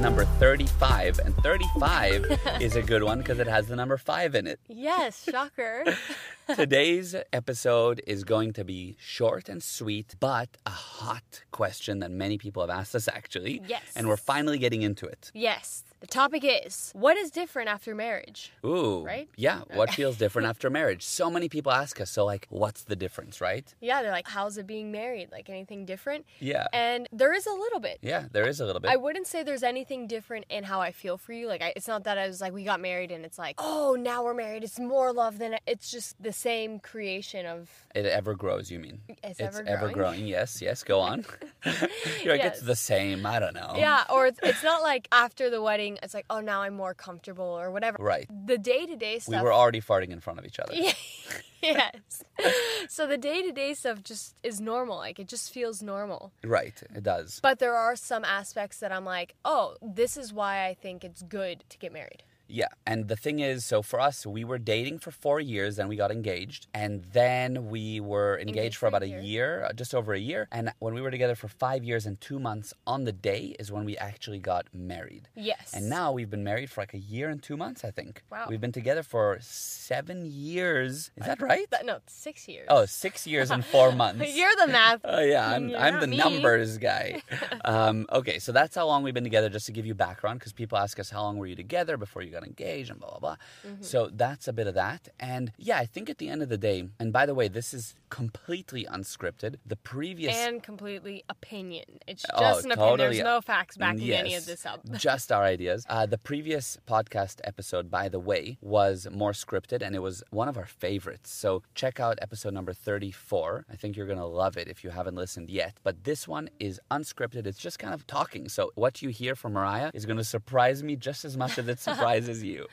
number 35. And 35 is a good one because it has the number 5 in it. Yes, shocker. Today's episode is going to be short and sweet, but a hot question that many people have asked us actually. Yes. And we're finally getting into it. yes. The topic is what is different after marriage? Ooh. Right? Yeah. What feels different after marriage? So many people ask us. So, like, what's the difference, right? Yeah, they're like, how's it being married? Like anything different? Yeah. And there is a little bit. Yeah, there is a little bit. I wouldn't say there's anything different in how I feel for you. Like, I, it's not that I was like, we got married and it's like, oh, now we're married. It's more love than it's just the same creation of. It ever grows, you mean? It's ever ever-growing. growing. Yes, yes, go on. You're like, it's the same. I don't know. Yeah, or it's, it's not like after the wedding, it's like, oh, now I'm more comfortable or whatever. Right. The day to day stuff. We were already farting in front of each other. Yes. So the day to day stuff just is normal. Like it just feels normal. Right, it does. But there are some aspects that I'm like, oh, this is why I think it's good to get married. Yeah, and the thing is, so for us, we were dating for four years, and we got engaged, and then we were engaged, Engaged for about a year. year, uh, just over a year. And when we were together for five years and two months, on the day is when we actually got married. Yes. And now we've been married for like a year and two months, I think. Wow. We've been together for seven years. Is that right? That, no, six years. Oh, six years and four months. You're the math. Oh yeah, I'm, You're I'm the me. numbers guy. um, okay, so that's how long we've been together. Just to give you background, because people ask us how long were you together before you got engaged and blah blah blah. Mm-hmm. So that's a bit of that. And yeah, I think at the end of the day, and by the way, this is completely unscripted. The previous And completely opinion. It's just Oh, an opinion. totally. There's no facts backing any of this up. just our ideas. Uh, the previous podcast episode, by the way, was more scripted and it was one of our favorites. So check out episode number 34. I think you're going to love it if you haven't listened yet. But this one is unscripted. It's just kind of talking. So what you hear from Mariah is going to surprise me just as much as it surprises you.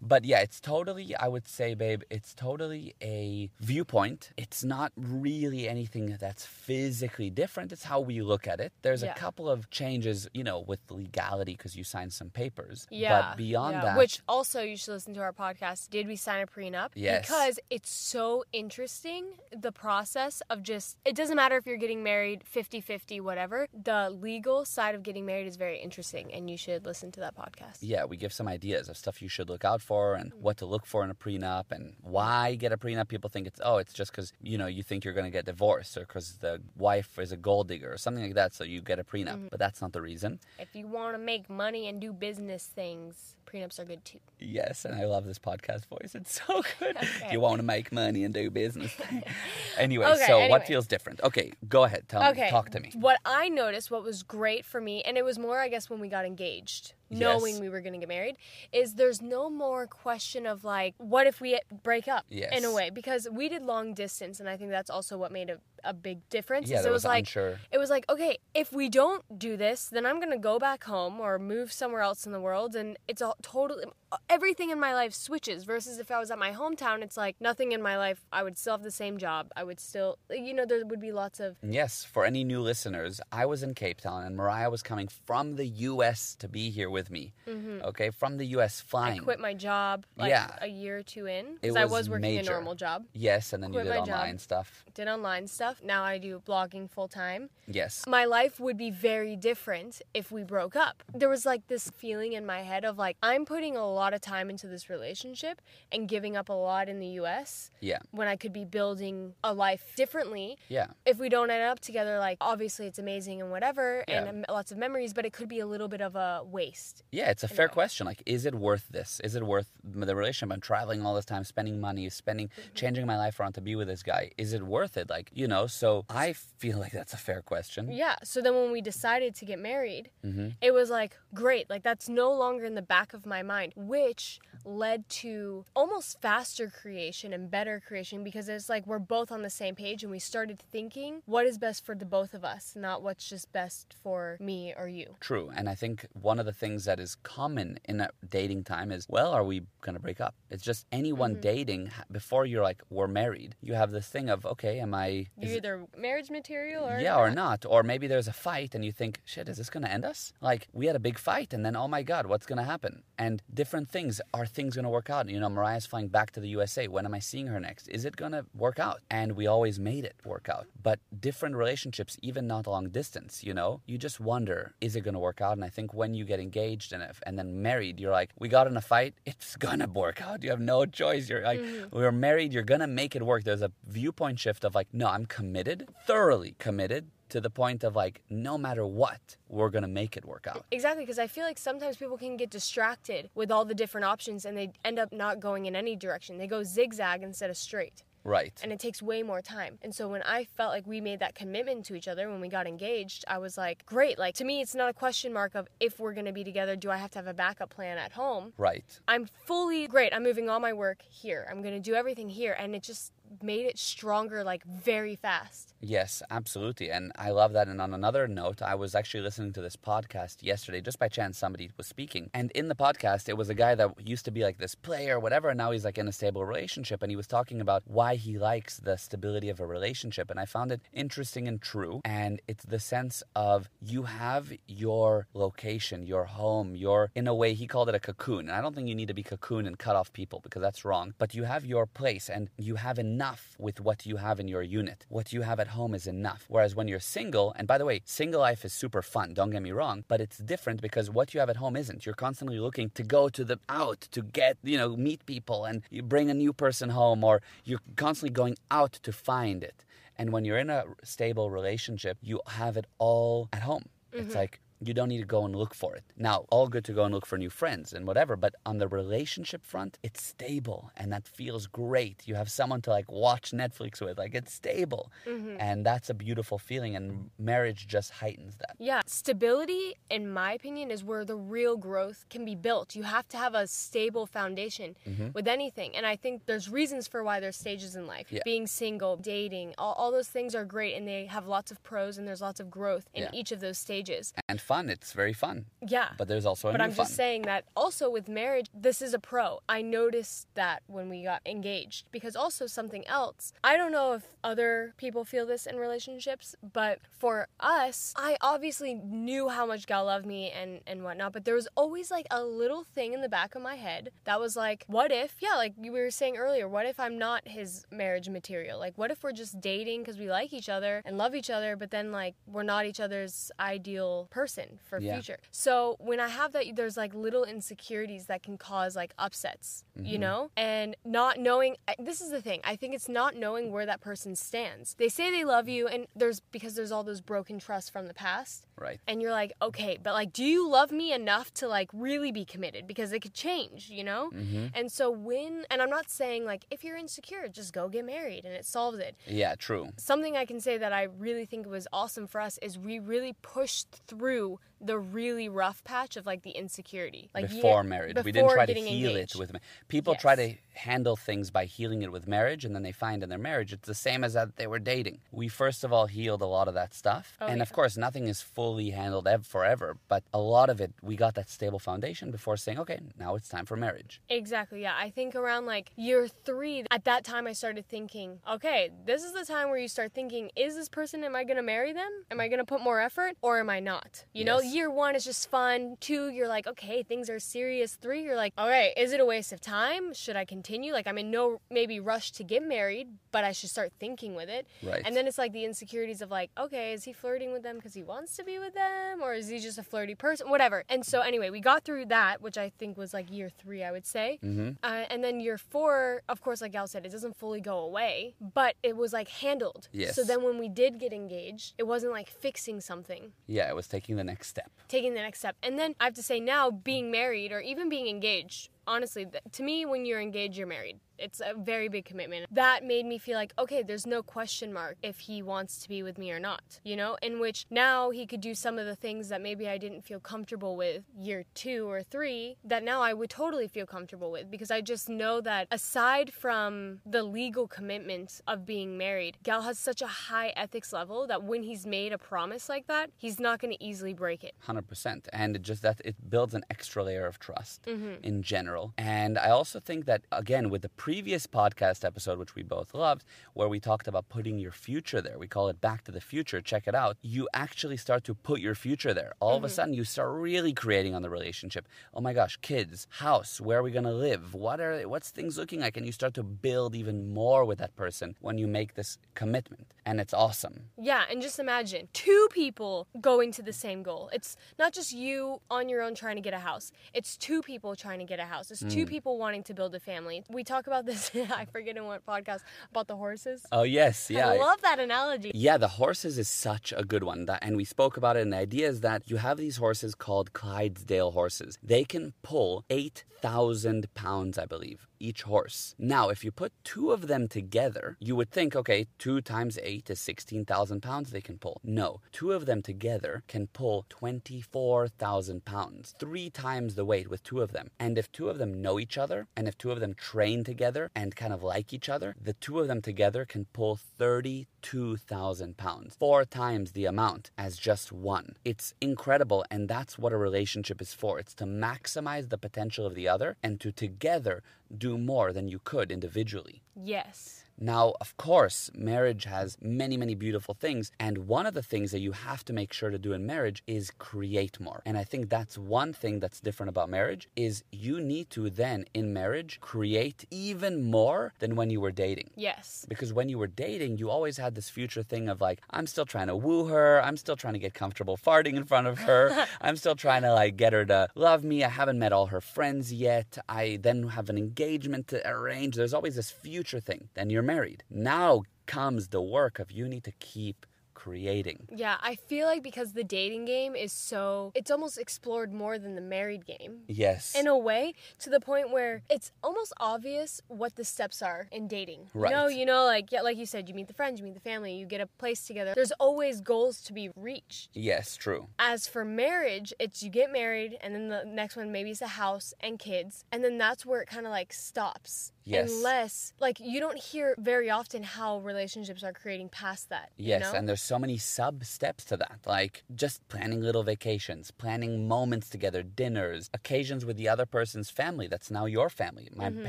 But yeah, it's totally, I would say, babe, it's totally a viewpoint. It's not really anything that's physically different. It's how we look at it. There's Yeah. a couple of changes, you know, with legality because you signed some papers. Yeah. But beyond yeah. that, Which also you should listen to our podcast. Did we sign a prenup? Yes. Because it's so interesting the process of just it doesn't matter if you're getting married 50-50 whatever. The legal side of getting married is very interesting and you should listen to that podcast. yeah, we give some ideas of stuff you should look out for and mm-hmm. what to look for in a prenup and why get a prenup. People think it's, oh, it's just because, you know, you think you're going to get divorced or because the wife is a gold digger or something like that. So you get a prenup. Mm-hmm. But that's not the reason. If you want to make money and do business things, prenups are good too. Yes, and I love this podcast voice. It's so good. Okay. You want to make money and do business. anyway, Okay, so what feels different? Okay, go ahead. Tell Okay. me. Talk to me. What I noticed, what was great for me, and it was more, I guess, when we got engaged, Yes. knowing we were going to get married, is there's no more question of like, what if we break up in a way? Because we did long distance, and I think that's also what made a, a big difference. Yeah, there it was was like, unsure. it was like, okay, if we don't do this, then I'm going to go back home or move somewhere else in the world, and it's all totally, everything in my life switches. Versus if I was at my hometown, it's like nothing in my life, I would still have the same job. I would still, you know, there would be lots of Yes, for any new listeners, I was in Cape Town and Mariah was coming from the US to be here with me. Okay, from the US Mm-hmm. I flying. quit my job like Yeah. a year or two in because I was working major. a normal job. Yes, and then you did my job. online stuff. Did online stuff. Now I do blogging full time. Yes. My life would be very different if we broke up. There was like this feeling in my head of like I'm putting a lot of time into this relationship and giving up a lot in the US Yeah. when I could be building a life differently. Yeah. If we don't end up together like obviously it's amazing and whatever Yeah. and lots of memories but it could be a little bit of a waste. Yeah, it's a fair question. Like, is it worth this? Is it worth the relationship? I'm traveling all this time, spending money, spending, Mm-hmm. changing my life around to be with this guy. Is it worth it? Like, you know, so I feel like that's a fair question. Yeah. So then when we decided to get married, Mm-hmm. it was like, great. Like, that's no longer in the back of my mind, which led to almost faster creation and better creation because it's like we're both on the same page and we started thinking what is best for the both of us, not what's just best for me or you. True. And I think one of the things that is common in dating time is, well, are we going to break up? It's just anyone Mm-hmm. dating before you're like, we're married. You have this thing of, okay, am I. You're it- either marriage material or yeah, or not. Or maybe there's a fight and you think, shit, is this to end us? Like, we had a big fight and then, oh my God, what's to happen? And different things are things to work out? You know, Mariah's flying back to the USA. When am I seeing her next? Is it to work out? And we always made it work out. But different relationships, even not long distance, you know, you just wonder, is it to work out? And I think when you get engaged and, if, and then married, you're like, we got in a fight, it's to work out. You have no choice. You're like, mm-hmm. we're married, you're to make it work. There's a viewpoint shift of like, no, I'm committed, thoroughly committed to the point of like no matter what we're going to make it work out exactly because i feel like sometimes people can get distracted with all the different options and they end up not going in any direction they go zigzag instead of straight Right. And it takes way more time. And so when I felt like we made that commitment to each other when we got engaged, I was like, great. Like to me, it's not a question mark of if we're going to be together, do I have to have a backup plan at home? Right. I'm fully great. I'm moving all my work here. I'm going to do everything here. And it just made it stronger like very fast. Yes, absolutely. And I love that. And on another note, I was actually listening to this podcast yesterday, just by chance, somebody was speaking. And in the podcast, it was a guy that used to be like this player, whatever, and now he's like in a stable relationship. And he was talking about why he likes the stability of a relationship. And I found it interesting and true. And it's the sense of you have your location, your home, your, in a way, he called it a cocoon. And I don't think you need to be cocoon and cut off people because that's wrong. But you have your place and you have enough with what you have in your unit. What you have at home is enough. Whereas when you're single, and by the way, single life is super fun, don't get me wrong, but it's different because what you have at home isn't. You're constantly looking to go to the out, to get, you know, meet people and you bring a new person home or you're constantly going out to find it. And when you're in a stable relationship, you have it all at home. Mm-hmm. It's like you don't need to go and look for it. Now, all good to go and look for new friends and whatever, but on the relationship front, it's stable and that feels great. You have someone to like watch Netflix with, like it's stable. Mm-hmm. And that's a beautiful feeling, and marriage just heightens that. Yeah, stability, in my opinion, is where the real growth can be built. You have to have a stable foundation mm-hmm. with anything. And I think there's reasons for why there's stages in life. Yeah. Being single, dating, all, all those things are great and they have lots of pros and there's lots of growth in yeah. each of those stages. And fun. It's very fun. Yeah. But there's also But I'm fun. just saying that also with marriage, this is a pro. I noticed that when we got engaged because also something else. I don't know if other people feel this in relationships, but for us, I obviously knew how much Gal loved me and and whatnot, but there was always like a little thing in the back of my head that was like, what if? Yeah, like you were saying earlier, what if I'm not his marriage material? Like, what if we're just dating because we like each other and love each other, but then like we're not each other's ideal person? Person for yeah. future. So when I have that, there's like little insecurities that can cause like upsets, mm-hmm. you know? And not knowing, this is the thing, I think it's not knowing where that person stands. They say they love you, and there's because there's all those broken trust from the past. Right. And you're like, okay, but like, do you love me enough to like really be committed? Because it could change, you know? Mm-hmm. And so when, and I'm not saying like, if you're insecure, just go get married and it solves it. Yeah, true. Something I can say that I really think was awesome for us is we really pushed through you the really rough patch of like the insecurity like before yeah, marriage before we didn't try to heal engaged. it with people yes. try to handle things by healing it with marriage and then they find in their marriage it's the same as that they were dating we first of all healed a lot of that stuff oh, and yeah. of course nothing is fully handled forever but a lot of it we got that stable foundation before saying okay now it's time for marriage exactly yeah i think around like year three at that time i started thinking okay this is the time where you start thinking is this person am i going to marry them am i going to put more effort or am i not you yes. know year one is just fun. Two, you're like, okay, things are serious. Three, you're like, all right, is it a waste of time? Should I continue? Like, I'm in no maybe rush to get married, but I should start thinking with it. Right. And then it's like the insecurities of like, okay, is he flirting with them because he wants to be with them, or is he just a flirty person? Whatever. And so anyway, we got through that, which I think was like year three, I would say. Mm-hmm. Uh, and then year four, of course, like Gal said, it doesn't fully go away, but it was like handled. Yes. So then when we did get engaged, it wasn't like fixing something. Yeah, it was taking the next step taking the next step. And then I have to say now being married or even being engaged, honestly, to me when you're engaged you're married. It's a very big commitment. That made me feel like, okay, there's no question mark if he wants to be with me or not, you know? In which now he could do some of the things that maybe I didn't feel comfortable with year two or three, that now I would totally feel comfortable with because I just know that aside from the legal commitment of being married, Gal has such a high ethics level that when he's made a promise like that, he's not going to easily break it. 100%. And just that it builds an extra layer of trust mm-hmm. in general. And I also think that, again, with the previous podcast episode, which we both loved, where we talked about putting your future there. We call it Back to the Future. Check it out. You actually start to put your future there. All of a mm-hmm. sudden, you start really creating on the relationship. Oh my gosh, kids, house, where are we gonna live? What are what's things looking like? And you start to build even more with that person when you make this commitment, and it's awesome. Yeah, and just imagine two people going to the same goal. It's not just you on your own trying to get a house. It's two people trying to get a house. It's two mm. people wanting to build a family. We talk about this. I forget in what podcast about the horses. Oh yes, yeah. I love that analogy. Yeah, the horses is such a good one. That, and we spoke about it. And the idea is that you have these horses called Clydesdale horses. They can pull 8,000 pounds, I believe, each horse. Now, if you put two of them together, you would think, okay, two times eight is 16,000 pounds they can pull. No, two of them together can pull 24,000 pounds, three times the weight with two of them. And if two of them know each other, and if two of them train together and kind of like each other, the two of them together can pull 32,000 pounds, four times the amount as just one. It's incredible, and that's what a relationship is for. It's to maximize the potential of the other and to together do more than you could individually. Yes. Now, of course, marriage has many, many beautiful things. And one of the things that you have to make sure to do in marriage is create more. And I think that's one thing that's different about marriage is you need to then in marriage create even more than when you were dating. Yes. Because when you were dating, you always had this future thing of like, I'm still trying to woo her. I'm still trying to get comfortable farting in front of her. I'm still trying to like get her to love me. I haven't met all her friends yet. I then have an engagement to arrange. There's always this future thing. Then you're married. Now comes the work of you need to keep creating. Yeah, I feel like because the dating game is so, it's almost explored more than the married game. Yes. In a way, to the point where it's almost obvious what the steps are in dating. Right. You know, you know, like yeah, like you said, you meet the friends, you meet the family, you get a place together. There's always goals to be reached. yes, true. As for marriage, it's you get married, and then the next one maybe is a house and kids, and then that's where it kind of like stops. Yes. Unless, like, you don't hear very often how relationships are creating past that. you Yes, know? and there's so many sub steps to that, like just planning little vacations, planning moments together, dinners, occasions with the other person's family. That's now your family. My Mm-hmm.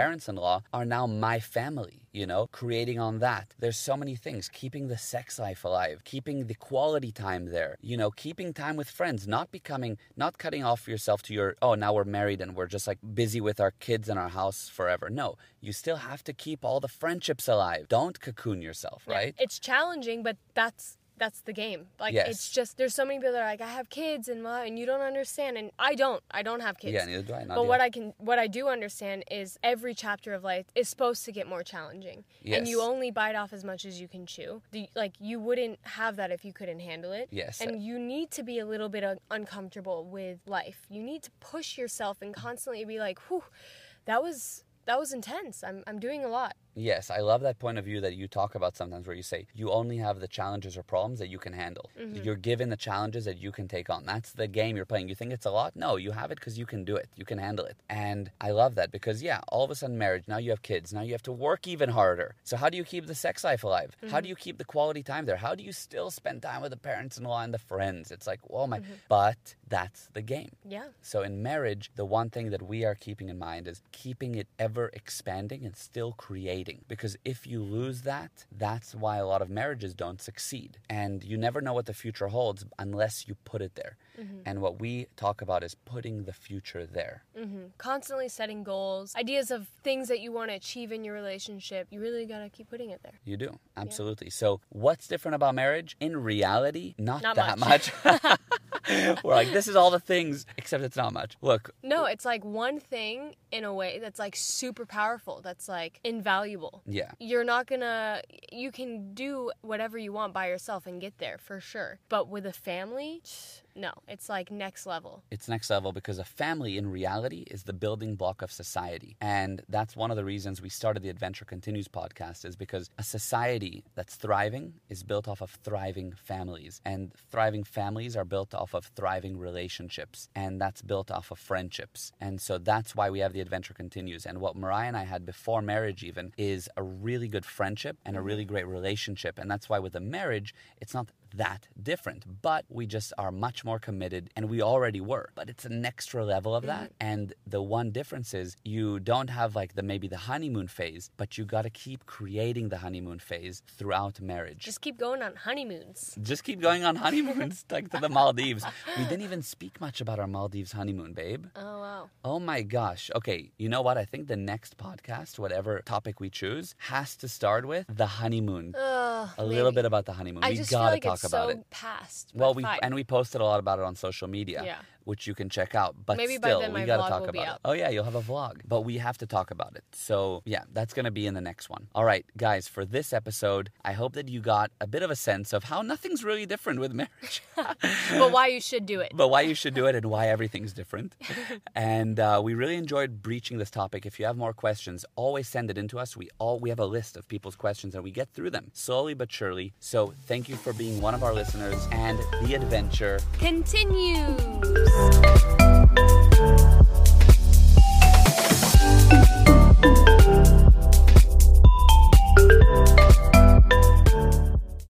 parents in law are now my family, you know, creating on that. There's so many things, keeping the sex life alive, keeping the quality time there, you know, keeping time with friends, not becoming, not cutting off yourself to your, oh, now we're married and we're just like busy with our kids and our house forever. No, you still have to keep all the friendships alive. Don't cocoon yourself, Yeah, right? It's challenging, but that's that's the game. Like Yes. it's just there's so many people that are like, I have kids and blah, and you don't understand, and I don't. I don't have kids. Yeah, neither do I. Not But yet. what I can, what I do understand is every chapter of life is supposed to get more challenging, Yes. and you only bite off as much as you can chew. The, like you wouldn't have that if you couldn't handle it. Yes. And you need to be a little bit un- uncomfortable with life. You need to push yourself and constantly be like, "Whew, that was that was intense. I'm I'm doing a lot." Yes, I love that point of view that you talk about sometimes where you say you only have the challenges or problems that you can handle. Mm-hmm. You're given the challenges that you can take on. That's the game you're playing. You think it's a lot? No, you have it because you can do it. You can handle it. And I love that because, yeah, all of a sudden, marriage, now you have kids. Now you have to work even harder. So, how do you keep the sex life alive? How do mm-hmm. you keep the quality time there? How do you still spend time with the parents in law and the friends? It's like, oh my. Mm-hmm. But that's the game. Yeah. So in marriage, the one thing that we are keeping in mind is keeping it ever expanding and still creating. Because if you lose that, that's why a lot of marriages don't succeed. And you never know what the future holds unless you put it there. And what we talk about is putting the future there. Mm-hmm. Constantly setting goals, ideas of things that you want to achieve in your relationship. You really gotta keep putting it there. You do. Absolutely. So what's different about marriage? In reality, not, Not that much. much. We're like, this is all the things, except it's not much. Look, No, it's like one thing in a way that's like super powerful. That's like invaluable. yeah. You're not gonna. You can do whatever you want by yourself and get there for sure. But with a family, no, it's like next level. It's next level because a family in reality is the building block of society. And that's one of the reasons we started the Adventure Continues podcast is because a society that's thriving is built off of thriving families. And thriving families are built off of thriving relationships. And that's built off of friendships. And so that's why we have the Adventure Continues. And what Mariah and I had before marriage even is a really good friendship and a really mm-hmm. great relationship. And that's why with a marriage, it's not that different, but we just are much more committed and we already were. But it's an extra level of that. Mm-hmm. And the one difference is you don't have like the maybe the honeymoon phase, but you got to keep creating the honeymoon phase throughout marriage. Just keep going on honeymoons. Just keep going on honeymoons, like to the Maldives. We didn't even speak much about our Maldives honeymoon, babe. Oh wow. Oh my gosh. Okay, you know what? I think the next podcast, whatever topic we choose, has to start with the honeymoon. Ugh, a little bit about the honeymoon. I we just gotta feel like talk about so it. past. Well, we fine. and we posted a lot about it on social media, Yeah. which you can check out. But Maybe by still, then we gotta vlog talk about it. Oh yeah, you'll have a vlog. But we have to talk about it. So yeah, that's gonna be in the next one. All right, guys, for this episode, I hope that you got a bit of a sense of how nothing's really different with marriage. but why you should do it. but why you should do it and why everything's different. and uh, we really enjoyed breaching this topic. If you have more questions, always send it in to us. We all we have a list of people's questions and we get through them slowly but surely. So thank you for being one of our listeners and the adventure Continues.